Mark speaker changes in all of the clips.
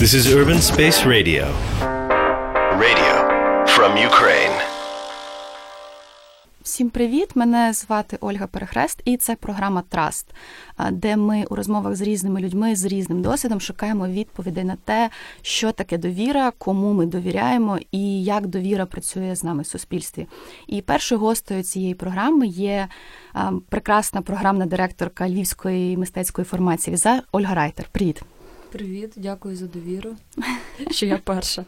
Speaker 1: This is Urban Space Radio.
Speaker 2: Radio from Ukraine.
Speaker 3: Всім привіт! Мене звати Ольга Перехрест, і це програма Trust, де ми у розмовах з різними людьми з різним досвідом шукаємо відповідей на те, що таке довіра, кому ми довіряємо і як довіра працює з нами в суспільстві. І першою гостею цієї програми є прекрасна програмна директорка Львівської мистецької формації Віза Ольга Райтер. Привіт!
Speaker 4: Привіт, дякую за довіру. Що я перша.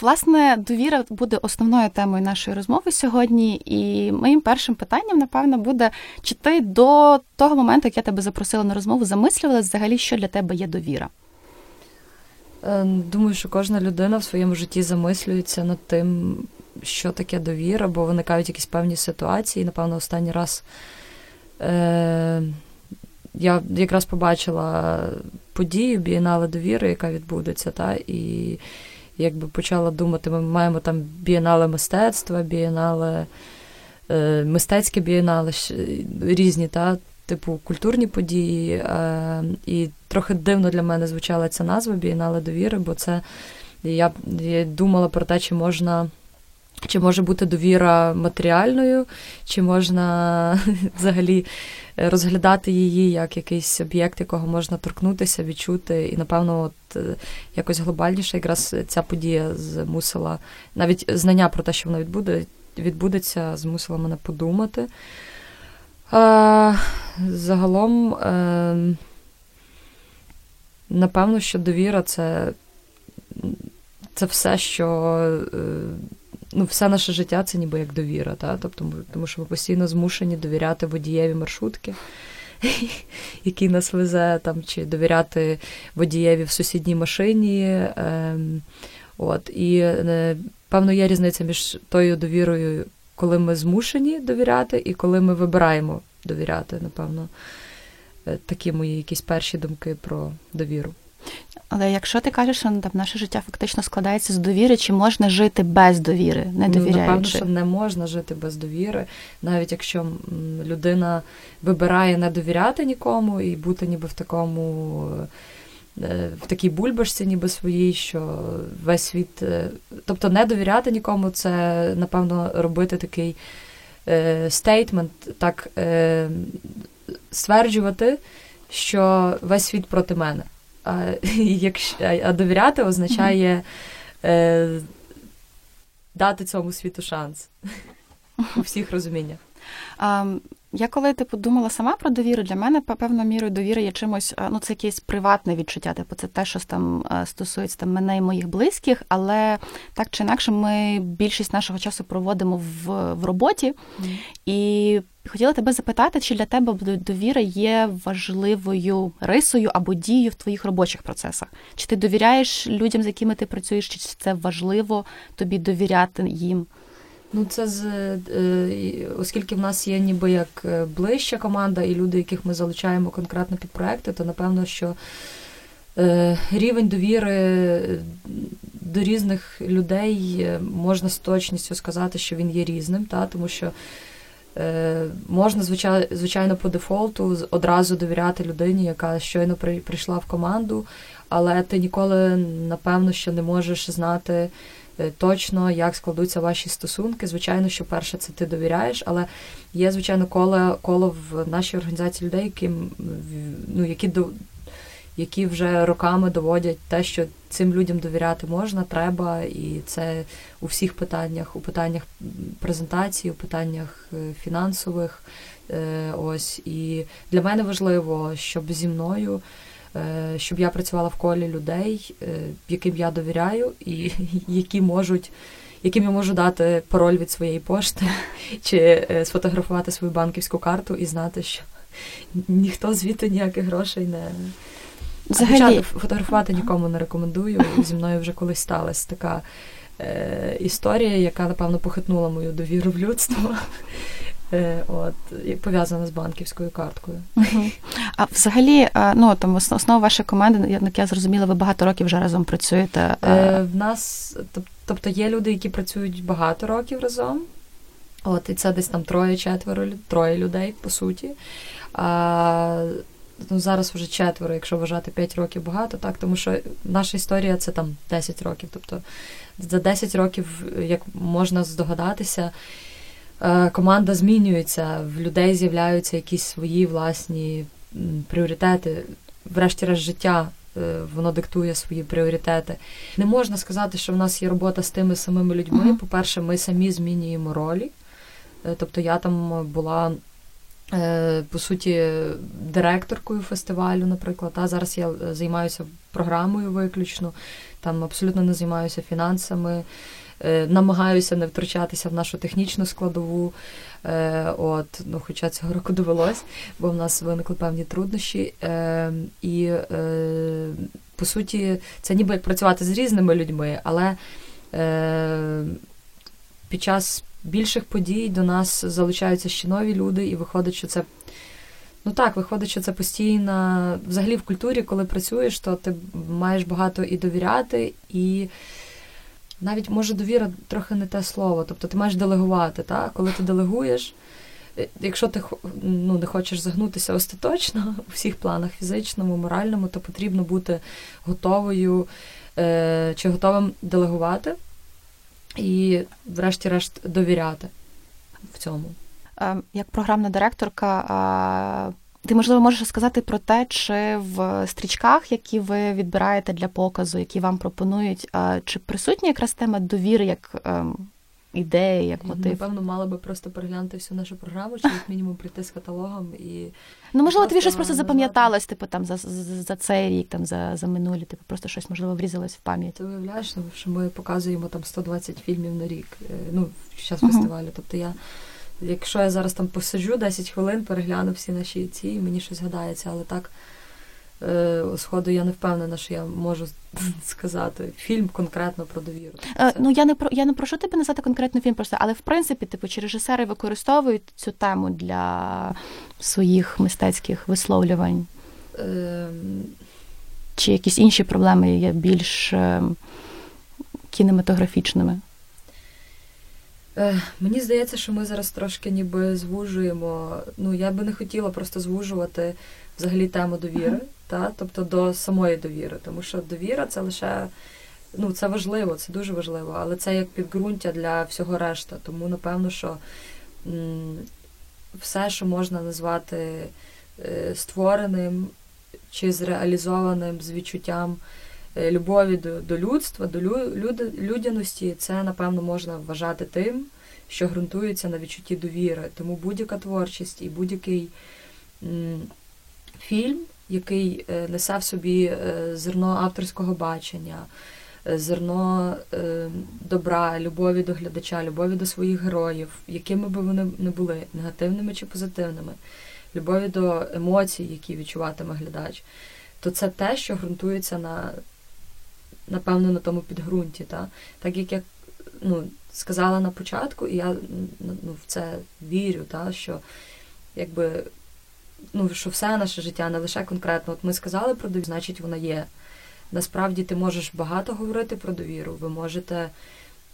Speaker 3: Власне, довіра буде основною темою нашої розмови сьогодні, і моїм першим питанням, напевно, буде: чи ти до того моменту, як я тебе запросила на розмову, замислювалася взагалі, що для тебе є довіра?
Speaker 4: Е, думаю, що кожна людина в своєму житті замислюється над тим, що таке довіра, бо виникають якісь певні ситуації. Напевно, останній раз е, я якраз побачила подію бієнале довіри, яка відбудеться, та, і якби почала думати, ми маємо там бієнале мистецтва, бієнале, е, мистецьке бієнале, різні, та, типу культурні події. Е, і трохи дивно для мене звучала ця назва Бієнале довіри, бо це я, я думала про те, чи можна. Чи може бути довіра матеріальною, чи можна взагалі розглядати її як якийсь об'єкт, якого можна торкнутися, відчути. І, напевно, от е, якось глобальніше якраз ця подія змусила навіть знання про те, що вона відбуде, відбудеться, змусила мене подумати. А, Загалом, е, напевно, що довіра це, це все, що. Е, ну, все наше життя це ніби як довіра, та? Тобто, тому що ми постійно змушені довіряти водієві маршрутки, який нас везе, там, чи довіряти водієві в сусідній машині. Е, от, І, е, певно, є різниця між тою довірою, коли ми змушені довіряти, і коли ми вибираємо довіряти, напевно. Е, такі мої якісь перші думки про довіру.
Speaker 3: Але якщо ти кажеш, що ну, там наше життя фактично складається з довіри, чи можна жити без довіри, не довіряючи?
Speaker 4: Ну, напевно, що не можна жити без довіри, навіть якщо людина вибирає не довіряти нікому і бути ніби в такому. Е, в такій бульбашці, ніби своїй, що весь світ. Е, тобто не довіряти нікому, це, напевно, робити такий стейтмент, так стверджувати, що весь світ проти мене. А якщо, а довіряти означає е, дати цьому світу шанс у всіх розуміннях.
Speaker 3: Я коли типу думала сама про довіру, для мене певною мірою довіра є чимось, ну це якесь приватне відчуття. Типу, це те, що там стосується там мене і моїх близьких, але так чи інакше, ми більшість нашого часу проводимо в в роботі. Mm. І хотіла тебе запитати, чи для тебе довіра є важливою рисою або дією в твоїх робочих процесах? Чи ти довіряєш людям, з якими ти працюєш, чи це важливо тобі довіряти їм?
Speaker 4: Ну, це з е, оскільки в нас є ніби як е, ближча команда і люди, яких ми залучаємо конкретно під проекти, то напевно, що е, рівень довіри до різних людей можна з точністю сказати, що він є різним, та тому що. Можна, звичайно, по дефолту одразу довіряти людині, яка щойно прийшла в команду, але ти ніколи, напевно, що не можеш знати Е, точно, як складуться ваші стосунки. Звичайно, що перше це ти довіряєш, але є, звичайно, коло коло в нашій організації людей, які, ну, які до. які вже роками доводять те, що цим людям довіряти можна, треба, і це у всіх питаннях, у питаннях презентації, у питаннях е, фінансових. Е, ось і для мене важливо, щоб зі мною. Е, щоб я працювала в колі людей, е, яким я довіряю, і які можуть. Яким я можу дати пароль від своєї пошти, чи е, сфотографувати свою банківську карту і знати, що ніхто звідти ніяких грошей не Взагалі... фотографувати нікому не рекомендую. Зі мною вже колись сталася така е, історія, яка, напевно, похитнула мою довіру в людство. Е, от, пов'язана з банківською карткою.
Speaker 3: А взагалі, ну там основа вашої команди, як я зрозуміла, ви багато років вже разом працюєте.
Speaker 4: Е, В нас, тобто є люди, які працюють багато років разом. От, і це десь там троє-четверо, троє людей, по суті. А, ну, зараз вже четверо, якщо вважати 5 років багато, так, тому що наша історія це там 10 років. Тобто за 10 років, як можна здогадатися, е, команда змінюється, в людей з'являються якісь свої власні пріоритети, врешті-решт життя. Е, воно диктує свої пріоритети. Не можна сказати, що в нас є робота з тими самими людьми. Uh-huh. По-перше, ми самі змінюємо ролі. Е, тобто я там була Е, по суті, директоркою фестивалю, наприклад. А зараз я е, займаюся програмою виключно, там абсолютно не займаюся фінансами, е, намагаюся не втручатися в нашу технічну складову. От, ну, Хоча цього року довелось, бо в нас виникли певні труднощі. І, по суті, це ніби як працювати з різними людьми, але під час більших подій до нас залучаються ще нові люди, і виходить, що це. Ну так, виходить, що це постійно. Взагалі в культурі, коли працюєш, то ти маєш багато і довіряти, і навіть може довіра трохи не те слово. Тобто ти маєш делегувати. так? Коли ти делегуєш, е, якщо ти ну, не хочеш загнутися остаточно у всіх планах фізичному, моральному, то потрібно бути готовою е, чи готовим делегувати і, врешті-решт, довіряти в цьому.
Speaker 3: Е, як програмна директорка, ти можливо можеш сказати про те, чи в стрічках, які ви відбираєте для показу, які вам пропонують, чи присутня якраз тема довіри як ем, ідеї, як мотив.
Speaker 4: Напевно, мали би просто переглянути всю нашу програму, чи як мінімум прийти з каталогом і.
Speaker 3: Ну, можливо, тобі щось просто запам'яталось, типу, там за за цей рік, там за за минулі, типу, просто щось можливо врізалось в пам'ять.
Speaker 4: Ти уявляєш, ну, що ми показуємо там 120 фільмів на рік, е, ну, в час фестивалю. Тобто я. Якщо я зараз там посиджу 10 хвилин, перегляну всі наші ці, і мені щось згадається, але так Е, сходу я не впевнена, що я можу сказати фільм конкретно про довіру.
Speaker 3: Е, ну я не про я не прошу тебе назвати конкретно фільм, просто але в принципі, типу, чи режисери використовують цю тему для своїх мистецьких висловлювань? Е... Чи якісь інші проблеми є більш е, кінематографічними?
Speaker 4: Е, мені здається, що ми зараз трошки ніби звужуємо. Ну, я би не хотіла просто звужувати взагалі тему довіри та, тобто до самої довіри. Тому що довіра це лише ну, це важливо, це дуже важливо, але це як підґрунтя для всього решта. Тому, напевно, що м- все, що можна назвати е, створеним чи зреалізованим з відчуттям любові до до людства, до лю- люд- людяності, це, напевно, можна вважати тим, що ґрунтується на відчутті довіри. Тому будь-яка творчість і будь-який м- фільм який е, несе в собі е, зерно авторського бачення, е, зерно добра, любові до глядача, любові до своїх героїв, якими би вони не були, негативними чи позитивними, любові до емоцій, які відчуватиме глядач, то це те, що ґрунтується на, напевно, на тому підґрунті. Та? Так як я ну, сказала на початку, і я ну, в це вірю, та, що якби ну, що все наше життя, не лише конкретно. От ми сказали про довіру, значить вона є. Насправді ти можеш багато говорити про довіру, ви можете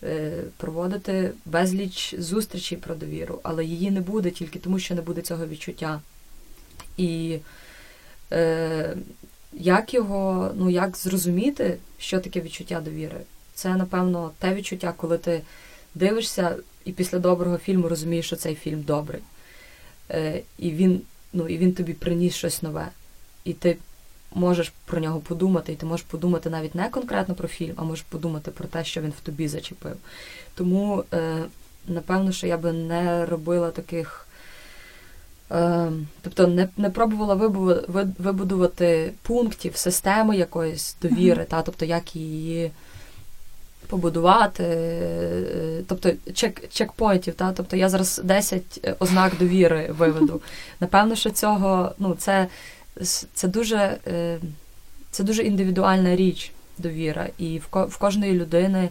Speaker 4: е, проводити безліч зустрічей про довіру, але її не буде тільки тому, що не буде цього відчуття. І е, як його, ну як зрозуміти, що таке відчуття довіри? Це, напевно, те відчуття, коли ти дивишся і після доброго фільму розумієш, що цей фільм добрий. Е, І він ну і він тобі приніс щось нове. І ти можеш про нього подумати, і ти можеш подумати навіть не конкретно про фільм, а можеш подумати про те, що він в тобі зачепив. Тому, е, напевно, що я би не робила таких. Е, тобто не не пробувала вибудувати пунктів, системи якоїсь довіри, mm-hmm. та, тобто як її побудувати, е, тобто чек, чекпоінтів. Та? Тобто я зараз 10 ознак довіри виведу. Напевно, що цього ну, це, це дуже е, це дуже індивідуальна річ довіра. І в, в кожної людини.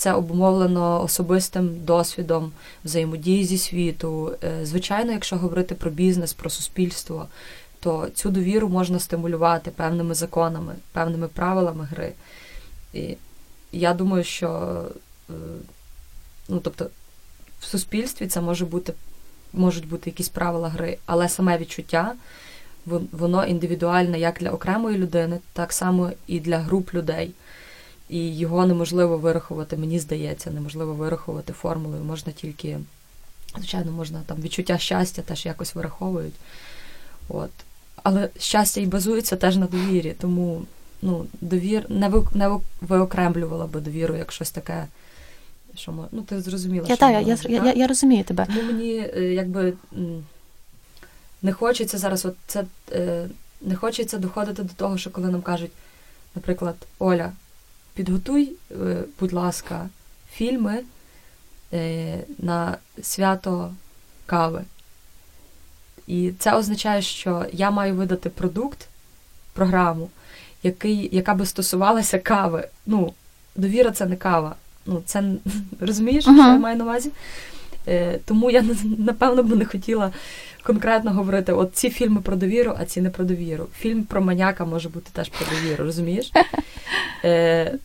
Speaker 4: Це обумовлено особистим досвідом взаємодії зі світу. Е, звичайно, якщо говорити про бізнес, про суспільство, то цю довіру можна стимулювати певними законами, певними правилами гри. І я думаю, що е, ну, тобто, в суспільстві це може бути, можуть бути якісь правила гри, але саме відчуття воно індивідуальне як для окремої людини, так само і для груп людей. І його неможливо вирахувати, мені здається, неможливо вирахувати формулою. Можна тільки, звичайно, можна там відчуття щастя теж якось вираховують. От. Але щастя і базується теж на довірі, тому ну, довір не ви, не виокремлювала би довіру як щось таке. Що ми, ну, ти зрозуміла,
Speaker 3: я,
Speaker 4: що
Speaker 3: та, я, я, я, я розумію тебе.
Speaker 4: Тому мені е, якби не хочеться зараз, от це е, не хочеться доходити до того, що коли нам кажуть, наприклад, Оля, підготуй, е, будь ласка, фільми на свято кави. І це означає, що я маю видати продукт, програму, який, яка би стосувалася кави. Ну, довіра це не кава. Ну, це розумієш, uh-huh. що я маю на увазі? Е, Тому я напевно би не хотіла конкретно говорити: от ці фільми про довіру, а ці не про довіру. Фільм про маняка може бути теж про довіру, розумієш? Е,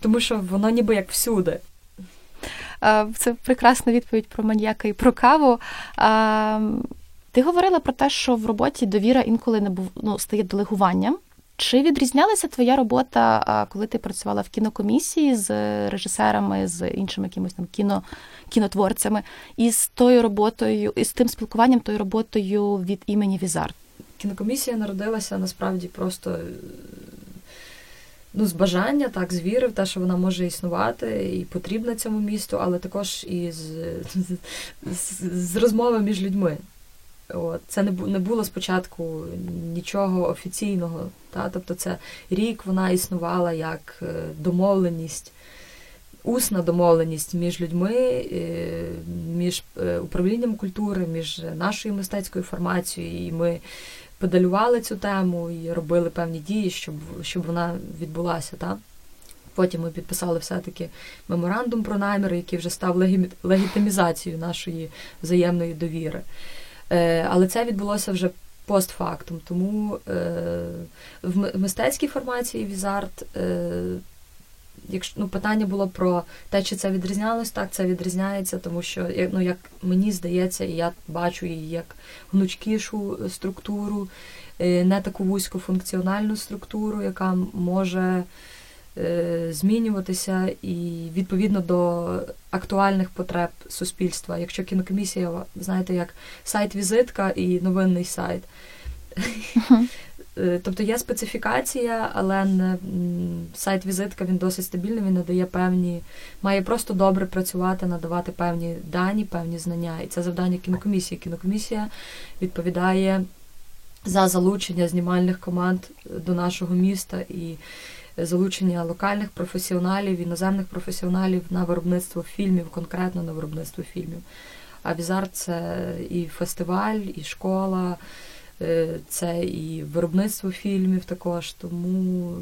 Speaker 4: Тому що воно ніби як всюди.
Speaker 3: Це прекрасна відповідь про маньяка і про каву. Ти говорила про те, що в роботі довіра інколи не був ну, стає делегуванням. Чи відрізнялася твоя робота, коли ти працювала в кінокомісії з режисерами, з іншими якимось там кіно, кінотворцями, і з тою роботою, і з тим спілкуванням, тою роботою від імені Візар?
Speaker 4: Кінокомісія народилася насправді просто ну, з бажання, так, з віри в те, що вона може існувати і потрібна цьому місту, але також і з, з, з розмови між людьми. От. Це не не було спочатку нічого офіційного. Та? Тобто це рік вона існувала як е, домовленість, усна домовленість між людьми, е, між е, управлінням культури, між нашою мистецькою формацією. І ми педалювали цю тему і робили певні дії, щоб щоб вона відбулася. Та? Потім ми підписали все-таки меморандум про наміри, який вже став легітимізацією нашої взаємної довіри. Е, але це відбулося вже постфактум. Тому в мистецькій формації Wiz-Art, якщо ну, питання було про те, чи це відрізнялось, так це відрізняється, тому що ну, як мені здається, і я бачу її як гнучкішу структуру, не таку вузькофункціональну структуру, яка може. Е, змінюватися і відповідно до актуальних потреб суспільства. Якщо кінокомісія, знаєте, як сайт-візитка і новинний сайт. Е, тобто є специфікація, але не сайт-візитка він досить стабільний, він надає певні, має просто добре працювати, надавати певні дані, певні знання. І це завдання кінокомісії. Кінокомісія відповідає за залучення знімальних команд до нашого міста і залучення локальних професіоналів, іноземних професіоналів на виробництво фільмів, конкретно на виробництво фільмів. А Візар це і фестиваль, і школа, е, це і виробництво фільмів також, тому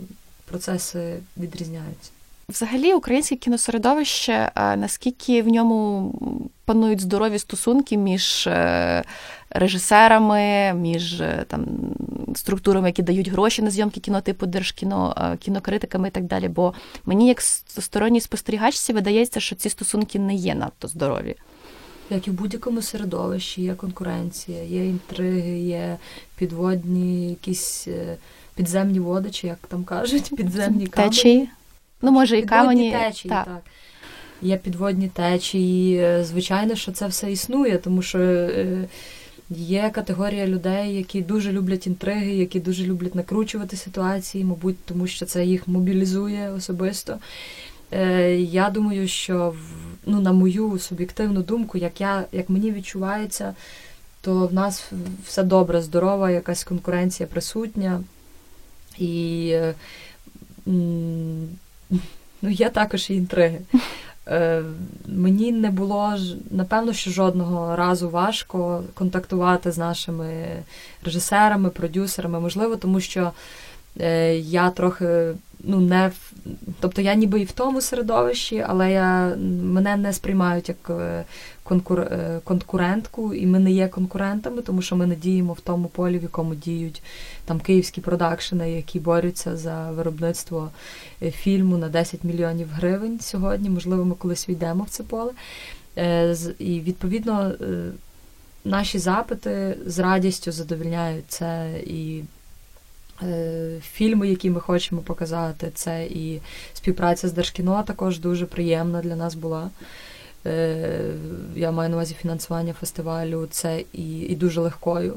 Speaker 4: процеси відрізняються.
Speaker 3: Взагалі, українське кіносередовище, наскільки в ньому панують здорові стосунки між е, режисерами, між е, там структурами, які дають гроші на зйомки кіно, типу держкіно, е, кінокритиками і так далі. Бо мені, як сторонній спостерігачці, видається, що ці стосунки не є надто здорові.
Speaker 4: Як і в будь-якому середовищі, є конкуренція, є інтриги, є підводні, якісь підземні води, чи як там кажуть, підземні камені.
Speaker 3: Течії. Ну, може, і камені.
Speaker 4: течії, так. так. Є підводні течії. Звичайно, що це все існує, тому що е, є категорія людей, які дуже люблять інтриги, які дуже люблять накручувати ситуації, мабуть, тому що це їх мобілізує особисто. Е, я думаю, що ну, на мою суб'єктивну думку, як я, як мені відчувається, то в нас все добре, здорова, якась конкуренція присутня. І Ну, є також і інтриги. Е, Мені не було напевно, що жодного разу важко контактувати з нашими режисерами, продюсерами. Можливо, тому що я трохи ну, не тобто я ніби і в тому середовищі, але я мене не сприймають як е, конкур, е, конкурентку, і ми не є конкурентами, тому що ми не діємо в тому полі, в якому діють там київські продакшени, які борються за виробництво е, фільму на 10 мільйонів гривень сьогодні. Можливо, ми колись війдемо в це поле. І відповідно наші запити з радістю задовільняють це і е, фільми, які ми хочемо показати, це і співпраця з Держкіно також дуже приємна для нас була. Е, я маю на увазі фінансування фестивалю, це і, і дуже легкою.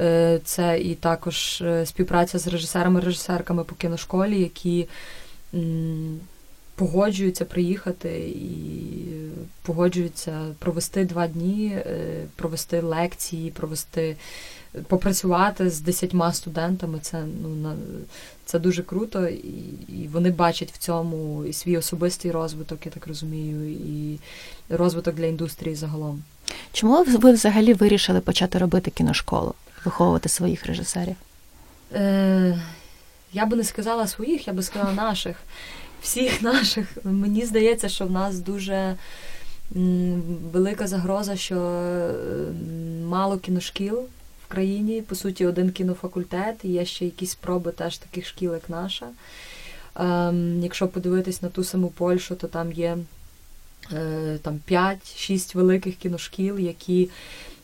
Speaker 4: Е, це і також е, співпраця з режисерами режисерками по кіношколі, які погоджуються приїхати і погоджуються провести два дні, е, провести лекції, провести, попрацювати з десятьма студентами. Це ну на це дуже круто, і, і вони бачать в цьому і свій особистий розвиток, я так розумію, і розвиток для індустрії загалом.
Speaker 3: Чому ви взагалі вирішили почати робити кіношколу, виховувати своїх режисерів?
Speaker 4: Е, Я би не сказала своїх, я би сказала наших. Всіх наших. Мені здається, що в нас дуже велика загроза, що мало кіношкіл країні. По суті, один кінофакультет, і є ще якісь спроби теж таких шкіл, як наша. Ем, Якщо подивитись на ту саму Польщу, то там є е, там 5-6 великих кіношкіл, які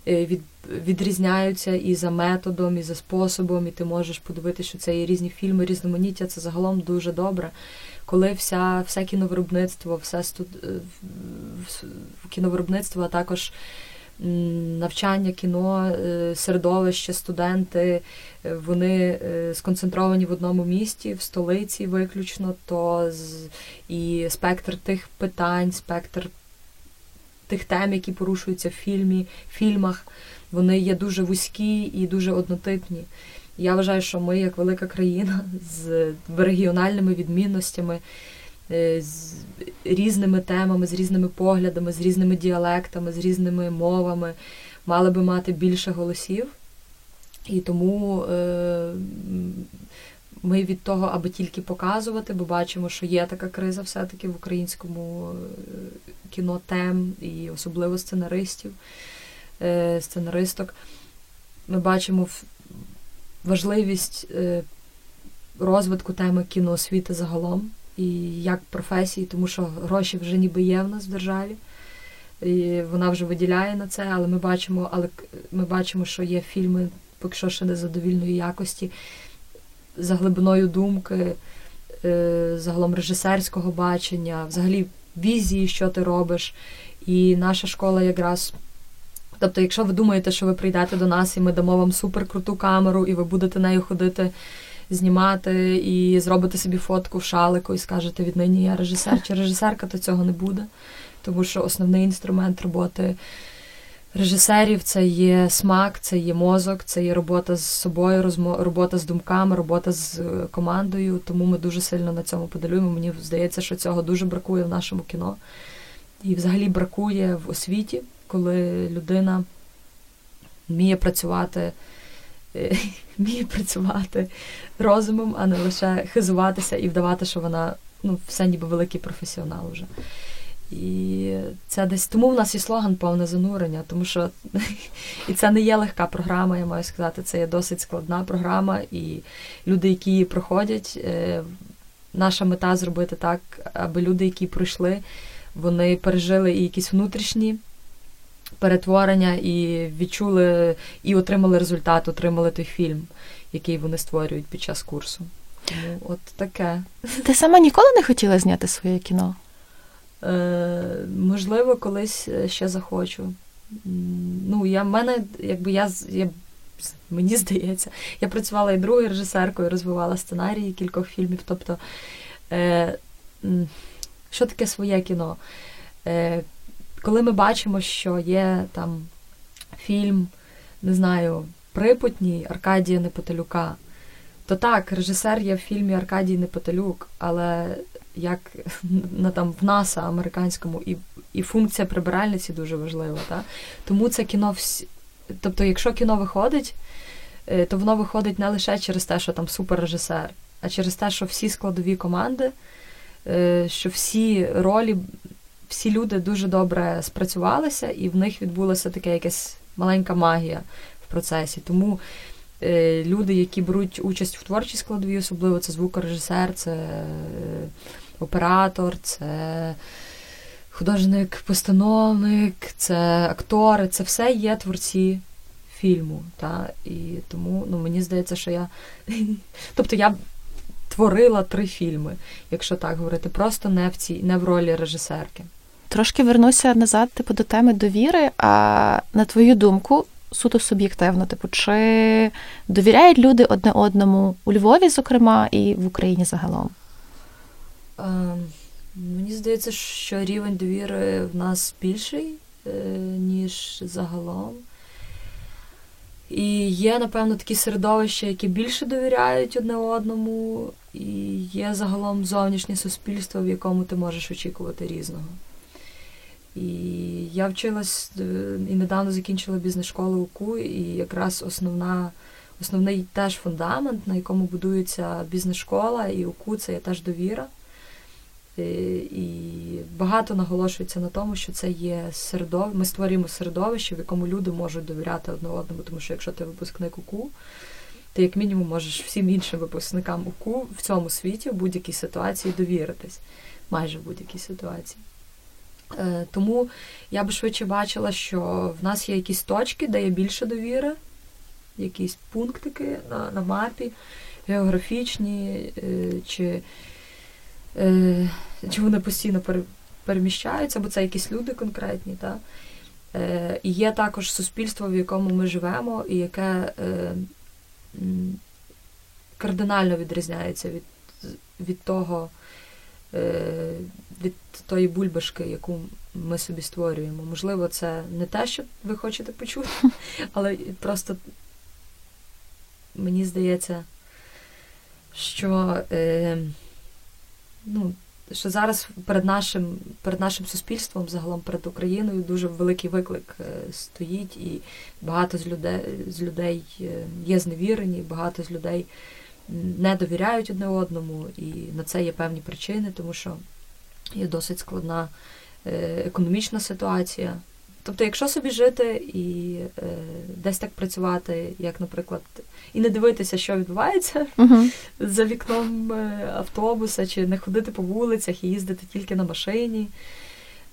Speaker 4: е, від, відрізняються і за методом, і за способом, і ти можеш подивитися, що це є різні фільми, різноманіття. Це загалом дуже добре коли вся, все кіновиробництво, все студ... Е, кіновиробництво, а також навчання кіно, е, середовище, студенти, е, вони сконцентровані в одному місті, в столиці виключно, то і спектр тих питань, спектр тих тем, які порушуються в фільмі, фільмах, вони є дуже вузькі і дуже однотипні. Я вважаю, що ми, як велика країна, з регіональними відмінностями, е, з різними темами, з різними поглядами, з різними діалектами, з різними мовами, мали би мати більше голосів. І тому е, ми від того, аби тільки показувати, бо бачимо, що є така криза все-таки в українському е, кіно тем і особливо сценаристів, сценаристок. Ми бачимо важливість е, розвитку теми кіноосвіти загалом і як професії, тому що гроші вже ніби є в нас в державі. І Вона вже виділяє на це, але ми бачимо, але ми бачимо, що є фільми, поки що ще незадовільної якості, за глибиною думки, е, загалом режисерського бачення, взагалі візії, що ти робиш. І наша школа якраз Тобто, якщо ви думаєте, що ви прийдете до нас і ми дамо вам суперкруту камеру, і ви будете нею ходити, знімати і зробите собі фотку в шалику і скажете віднині я режисер чи режисерка, то цього не буде. Тому що основний інструмент роботи режисерів це є смак, це є мозок, це є робота з собою, робота з думками, робота з е, командою. Тому ми дуже сильно на цьому подалюємо. Мені здається, що цього дуже бракує в нашому кіно. І взагалі бракує в освіті коли людина вміє працювати, вміє працювати розумом, а не лише хизуватися і вдавати, що вона ну, все ніби великий професіонал вже. І це десь тому в нас і слоган повне занурення, тому що і це не є легка програма, я маю сказати, це є досить складна програма, і люди, які її проходять, е, наша мета зробити так, аби люди, які пройшли, вони пережили і якісь внутрішні перетворення і відчули і отримали результат, отримали той фільм, який вони створюють під час курсу. Тому от таке.
Speaker 3: Ти сама ніколи не хотіла зняти своє кіно?
Speaker 4: Е, Можливо, колись ще захочу. Ну, я мене, якби я я. Мені здається, я працювала і другою режисеркою, розвивала сценарії кількох фільмів. Тобто, е, що таке своє кіно? Е, коли ми бачимо, що є там фільм, не знаю, Припутній Аркадія Непотелюка, то так, режисер є в фільмі Аркадій Непотелюк, але як на там в НАСА американському, і і функція прибиральниці дуже важлива. Та? Тому це кіно всі. Тобто, якщо кіно виходить, е, то воно виходить не лише через те, що там суперрежисер, а через те, що всі складові команди, е, що всі ролі всі люди дуже добре спрацювалися, і в них відбулася така якась маленька магія в процесі. Тому е, люди, які беруть участь в творчій складовій, особливо це звукорежисер, це е, оператор, це художник, постановник, це актори, це все є творці фільму. Та? І тому ну, мені здається, що я. Тобто я творила три фільми, якщо так говорити, просто не в цій, не в ролі режисерки.
Speaker 3: Трошки вернуся назад, типу, до теми довіри. А на твою думку, суто суб'єктивно, типу, чи довіряють люди одне одному у Львові, зокрема, і в Україні загалом?
Speaker 4: Е, мені здається, що рівень довіри в нас більший, е, ніж загалом. І є, напевно, такі середовища, які більше довіряють одне одному, і є загалом зовнішнє суспільство, в якому ти можеш очікувати різного. І я вчилась е, і недавно закінчила бізнес-школу УКУ, і якраз основна, основний теж фундамент, на якому будується бізнес-школа, і УКУ це є теж довіра. Е, і багато наголошується на тому, що це є середовище. Ми створюємо середовище, в якому люди можуть довіряти одне одному, тому що якщо ти випускник УКУ, ти як мінімум можеш всім іншим випускникам УКУ в цьому світі в будь-якій ситуації довіритись, майже в будь-якій ситуації. Е, тому я би швидше бачила, що в нас є якісь точки, де є більше довіри, якісь пунктики на на мапі, географічні, е, чи е, чи вони постійно переміщаються, бо це якісь люди конкретні. Та? І є також суспільство, в якому ми живемо, і яке кардинально відрізняється від, від того. Е, від тої бульбашки, яку ми собі створюємо. Можливо, це не те, що ви хочете почути, але просто мені здається, що е, ну, що зараз перед нашим перед нашим суспільством, загалом перед Україною, дуже великий виклик е, стоїть, і багато з людей з людей е, є зневірені, багато з людей не довіряють одне одному, і на це є певні причини, тому що є досить складна е, економічна ситуація. Тобто, якщо собі жити і е, десь так працювати, як, наприклад, і не дивитися, що відбувається uh-huh. за вікном е, автобуса, чи не ходити по вулицях і їздити тільки на машині,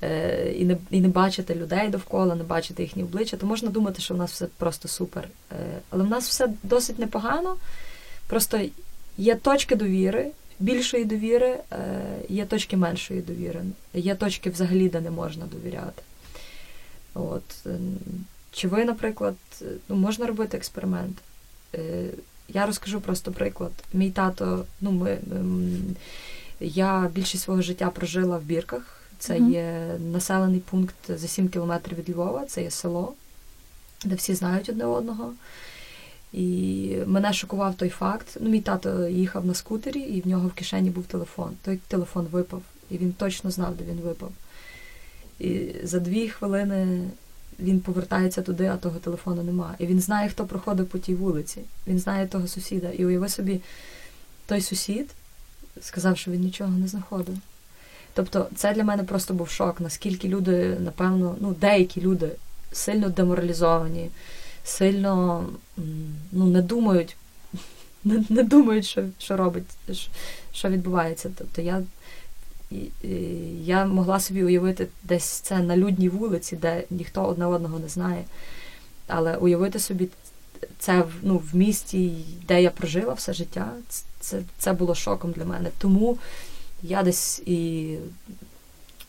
Speaker 4: е, і не і не бачити людей довкола, не бачити їхні обличчя, то можна думати, що в нас все просто супер. Е, але в нас все досить непогано. Просто є точки довіри, більшої довіри, е, є точки меншої довіри, є точки взагалі, де не можна довіряти. От. Е, чи ви, наприклад, ну, можна робити експеримент? Е, я розкажу просто приклад. Мій тато, ну, ми, я більшість свого життя прожила в Бірках. Це mm-hmm. є населений пункт за 7 кілометрів від Львова, це є село, де всі знають одне одного. І мене шокував той факт. Ну, мій тато їхав на скутері, і в нього в кишені був телефон. Той телефон випав, і він точно знав, де він випав. І за дві хвилини він повертається туди, а того телефону нема. І він знає, хто проходив по тій вулиці. Він знає того сусіда. І уяви собі, той сусід сказав, що він нічого не знаходив. Тобто, це для мене просто був шок, наскільки люди, напевно, ну, деякі люди сильно деморалізовані сильно ну, не думають, не, не думають, що що робить, що відбувається. Тобто я я могла собі уявити десь це на людній вулиці, де ніхто одне одного не знає. Але уявити собі це ну, в місті, де я прожила все життя, це, це було шоком для мене. Тому я десь і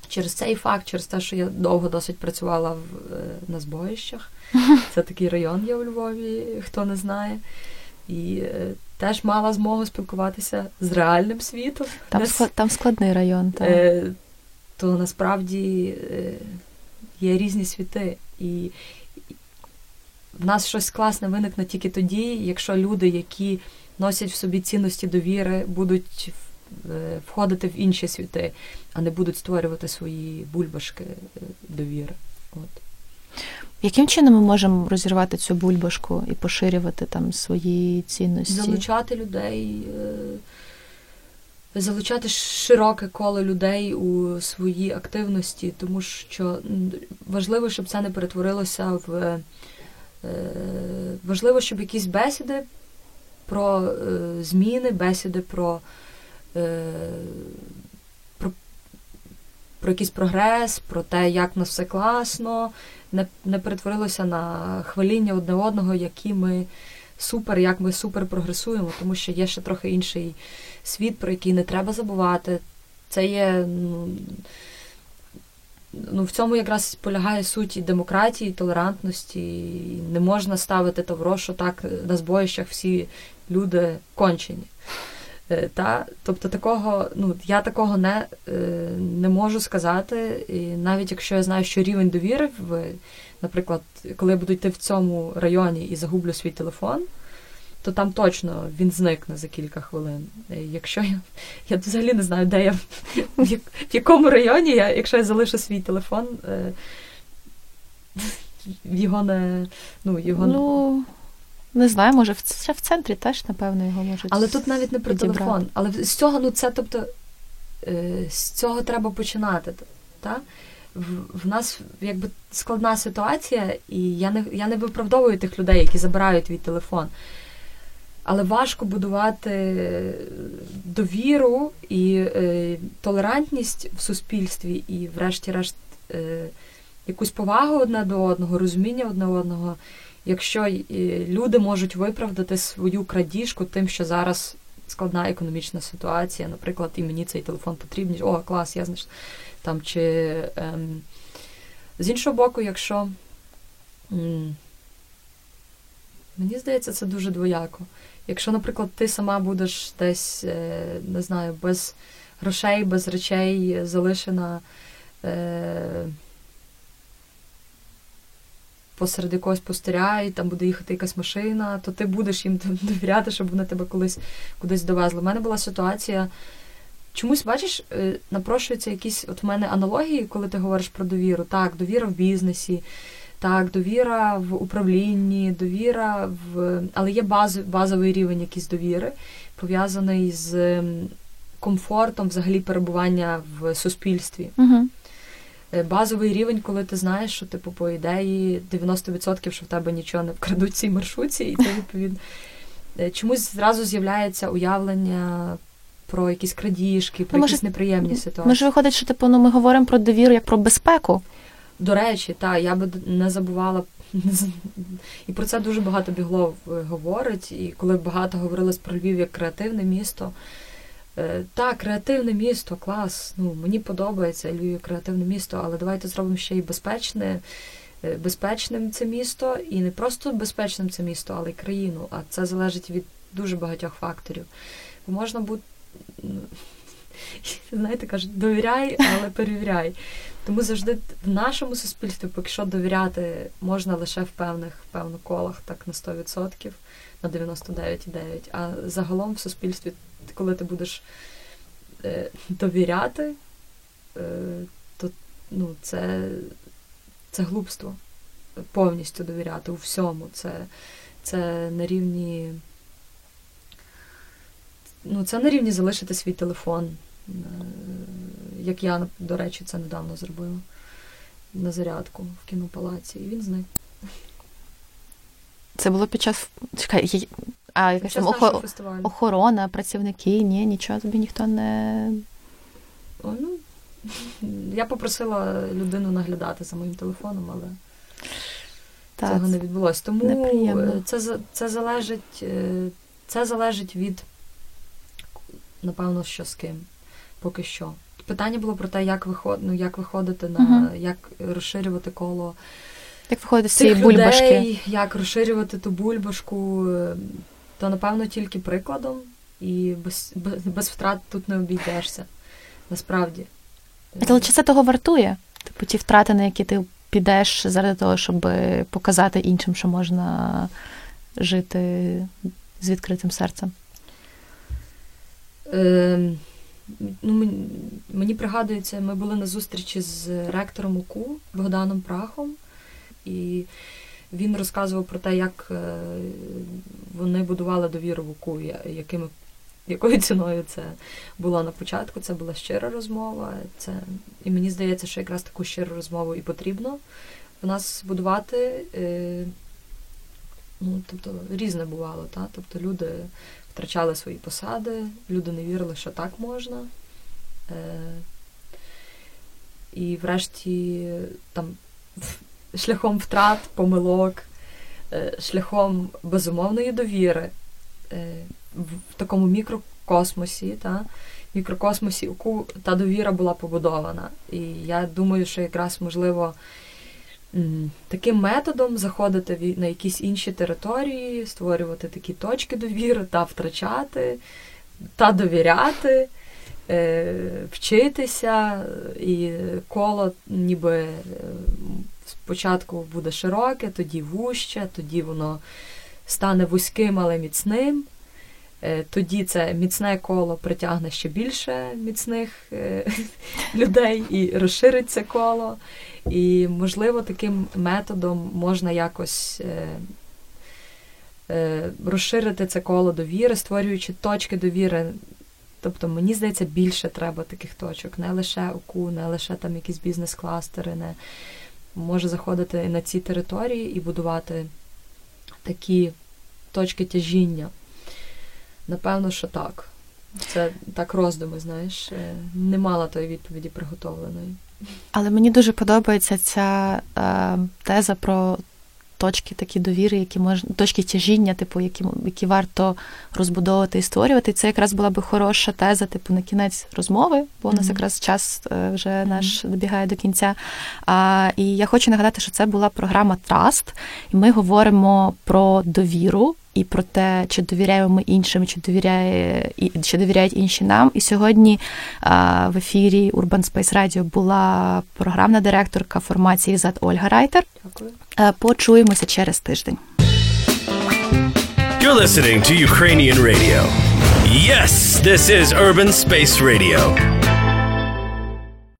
Speaker 4: через цей факт, через те, що я довго досить працювала в, е, на збоїщах. Це такий район є у Львові, хто не знає. І е, теж мала змогу спілкуватися з реальним світом.
Speaker 3: Там склад, там складний район. так.
Speaker 4: Е, То насправді е, є різні світи. І в нас щось класне виникне тільки тоді, якщо люди, які носять в собі цінності довіри, будуть входити в інші світи, а не будуть створювати свої бульбашки е, довіри. От.
Speaker 3: Яким чином ми можемо розірвати цю бульбашку і поширювати там свої цінності?
Speaker 4: Залучати людей, е, залучати широке коло людей у свої активності, тому що важливо, щоб це не перетворилося в важливо, щоб якісь бесіди про зміни, бесіди про Е, про про якийсь прогрес, про те, як в нас все класно, не, не перетворилося на хваління одне одного, які ми супер, як ми супер прогресуємо, тому що є ще трохи інший світ, про який не треба забувати. Це є. Ну, ну, в цьому якраз полягає суть і демократії, і толерантності. Не можна ставити тавро, що так на збоїщах всі люди кончені. Е, Та, тобто такого, ну я такого не е, не можу сказати. І навіть якщо я знаю, що рівень довіри в, наприклад, коли я буду йти в цьому районі і загублю свій телефон, то там точно він зникне за кілька хвилин. Е, Якщо я я взагалі не знаю, де я в, якому районі я, якщо я залишу свій телефон, його не ну його
Speaker 3: Ну, не знаю, може, в, ще в центрі теж, напевно, його можуть.
Speaker 4: Але тут навіть не про
Speaker 3: підібрати.
Speaker 4: телефон. Але з цього, ну це тобто е, з цього треба починати. Та? В, в нас якби складна ситуація, і я не, я не виправдовую тих людей, які забирають твій телефон. Але важко будувати довіру і е, толерантність в суспільстві, і, врешті-решт, е, якусь повагу одне до одного, розуміння одне одного, якщо е, люди можуть виправдати свою крадіжку тим, що зараз складна економічна ситуація, наприклад, і мені цей телефон потрібний, о, клас, я знайшла. Там, чи, ем, з іншого боку, якщо м, мені здається, це дуже двояко. Якщо, наприклад, ти сама будеш десь, е, не знаю, без грошей, без речей залишена е, посеред якогось пустиря, і там буде їхати якась машина, то ти будеш їм довіряти, щоб вони тебе колись кудись довезли. У мене була ситуація. Чомусь, бачиш, е, напрошуються якісь от в мене аналогії, коли ти говориш про довіру. Так, довіра в бізнесі, так, довіра в управлінні, довіра в. Але є баз, базовий рівень якийсь довіри, пов'язаний з комфортом взагалі перебування в суспільстві.
Speaker 3: Угу.
Speaker 4: Е, Базовий рівень, коли ти знаєш, що типу, по ідеї 90% що в тебе нічого не вкрадуть цій маршрутці, і ти відповідно. е, Чомусь зразу з'являється уявлення про якісь крадіжки, про
Speaker 3: Ну,
Speaker 4: якісь неприємні ситуації.
Speaker 3: Може, виходить, що типу, ну, ми говоримо про довіру як про безпеку.
Speaker 4: До речі, та я би не забувала і про це дуже багато біглов е, говорить. І коли багато говорилось про Львів як креативне місто. Е, Так, креативне місто, клас. Ну мені подобається Львів креативне місто, але давайте зробимо ще й безпечне. е, Безпечним це місто, і не просто безпечним це місто, але й країну. А це залежить від дуже багатьох факторів. Можна бути, знаєте, кажуть, довіряй, але перевіряй. Тому завжди в нашому суспільстві, поки що довіряти можна лише в певних в певних колах, так на 100%, на 99,9%. А загалом в суспільстві, коли ти будеш е, довіряти, е, то ну, це, це глупство. Повністю довіряти у всьому. Це, це на рівні. Ну, це на рівні залишити свій телефон. Е, Як я, до речі, це недавно зробила на зарядку в кінопалаці, і він зник.
Speaker 3: Це було під час. Чекай, а якась там охо... охорона, працівники, ні, нічого тобі ніхто не.
Speaker 4: О, ну, я попросила людину наглядати за моїм телефоном, але
Speaker 3: Та,
Speaker 4: цього не відбулося. Тому
Speaker 3: неприємно.
Speaker 4: е, це, це залежить, е, це залежить від, напевно, що з ким. Поки що. Питання було про те, як виход, ну, як виходити на
Speaker 3: Мгм.
Speaker 4: як розширювати коло
Speaker 3: Як виходить з цієї бульбашки?
Speaker 4: людей, як розширювати ту бульбашку, то напевно тільки прикладом, і без, без, без втрат тут не обійдешся. Насправді.
Speaker 3: Але чи це того вартує? Типу, ті втрати, на які ти підеш заради того, щоб показати іншим, що можна жити з відкритим серцем?
Speaker 4: Е, ну, мені, пригадується, ми були на зустрічі з ректором УКУ Богданом Прахом, і він розказував про те, як е, вони будували довіру в УКУ, якими, якою ціною це було на початку. Це була щира розмова. Це, і мені здається, що якраз таку щиру розмову і потрібно в нас будувати. Е, ну, тобто, різне бувало, та? тобто люди втрачали свої посади, люди не вірили, що так можна. Е, і врешті там шляхом втрат, помилок, е, шляхом безумовної довіри е, в такому мікрокосмосі, та, мікрокосмосі, яку та довіра була побудована. І я думаю, що якраз можливо. Таким методом заходити на якісь інші території, створювати такі точки довіри та втрачати, та довіряти, е, вчитися, і коло ніби е, спочатку буде широке, тоді вуще, тоді воно стане вузьким, але міцним. Е, тоді це міцне коло притягне ще більше міцних людей і розшириться коло. І, можливо, таким методом можна якось е, е, розширити це коло довіри, створюючи точки довіри. Тобто, мені здається, більше треба таких точок, не лише ОКУ, не лише там якісь бізнес-кластери, не може заходити на ці території і будувати такі точки тяжіння. Напевно, що так. Це так роздуми, знаєш, е, не мала тої відповіді приготовленої.
Speaker 3: Але мені дуже подобається ця е, теза про точки такі довіри, які можна точки тяжіння, типу, які які варто розбудовувати і створювати. це якраз була би хороша теза, типу, на кінець розмови, бо у нас mm-hmm. якраз час е, вже наш добігає до кінця. А, І я хочу нагадати, що це була програма Trust, і ми говоримо про довіру і про те, чи довіряємо ми іншим, чи довіряє чи довіряють інші нам. І сьогодні в ефірі Urban Space Radio була програмна директорка формації ЗАД Ольга Райтер. Дякую. Почуємося через тиждень.
Speaker 1: You're listening to Ukrainian radio. Yes, this is Urban Space Radio.